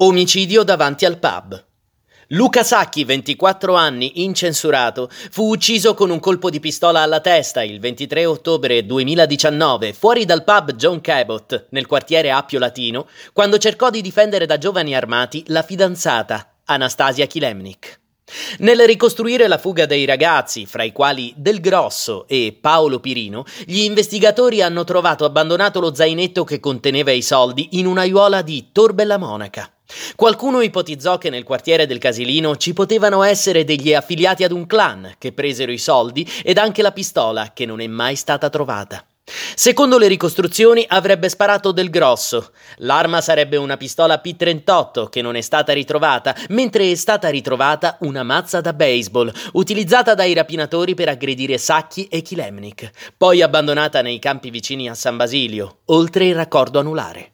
Omicidio davanti al pub. Luca Sacchi, 24 anni, incensurato, fu ucciso con un colpo di pistola alla testa il 23 ottobre 2019 fuori dal pub John Cabot, nel quartiere Appio Latino, quando cercò di difendere da giovani armati la fidanzata, Anastasia Kilemnik. Nel ricostruire la fuga dei ragazzi, fra i quali Del Grosso e Paolo Pirino, gli investigatori hanno trovato abbandonato lo zainetto che conteneva i soldi in un'aiuola di Torbella Monaca. Qualcuno ipotizzò che nel quartiere del Casilino ci potevano essere degli affiliati ad un clan che presero i soldi ed anche la pistola che non è mai stata trovata. Secondo le ricostruzioni avrebbe sparato del grosso. L'arma sarebbe una pistola P38 che non è stata ritrovata, mentre è stata ritrovata una mazza da baseball utilizzata dai rapinatori per aggredire Sacchi e Kilemnik, poi abbandonata nei campi vicini a San Basilio, oltre il raccordo anulare.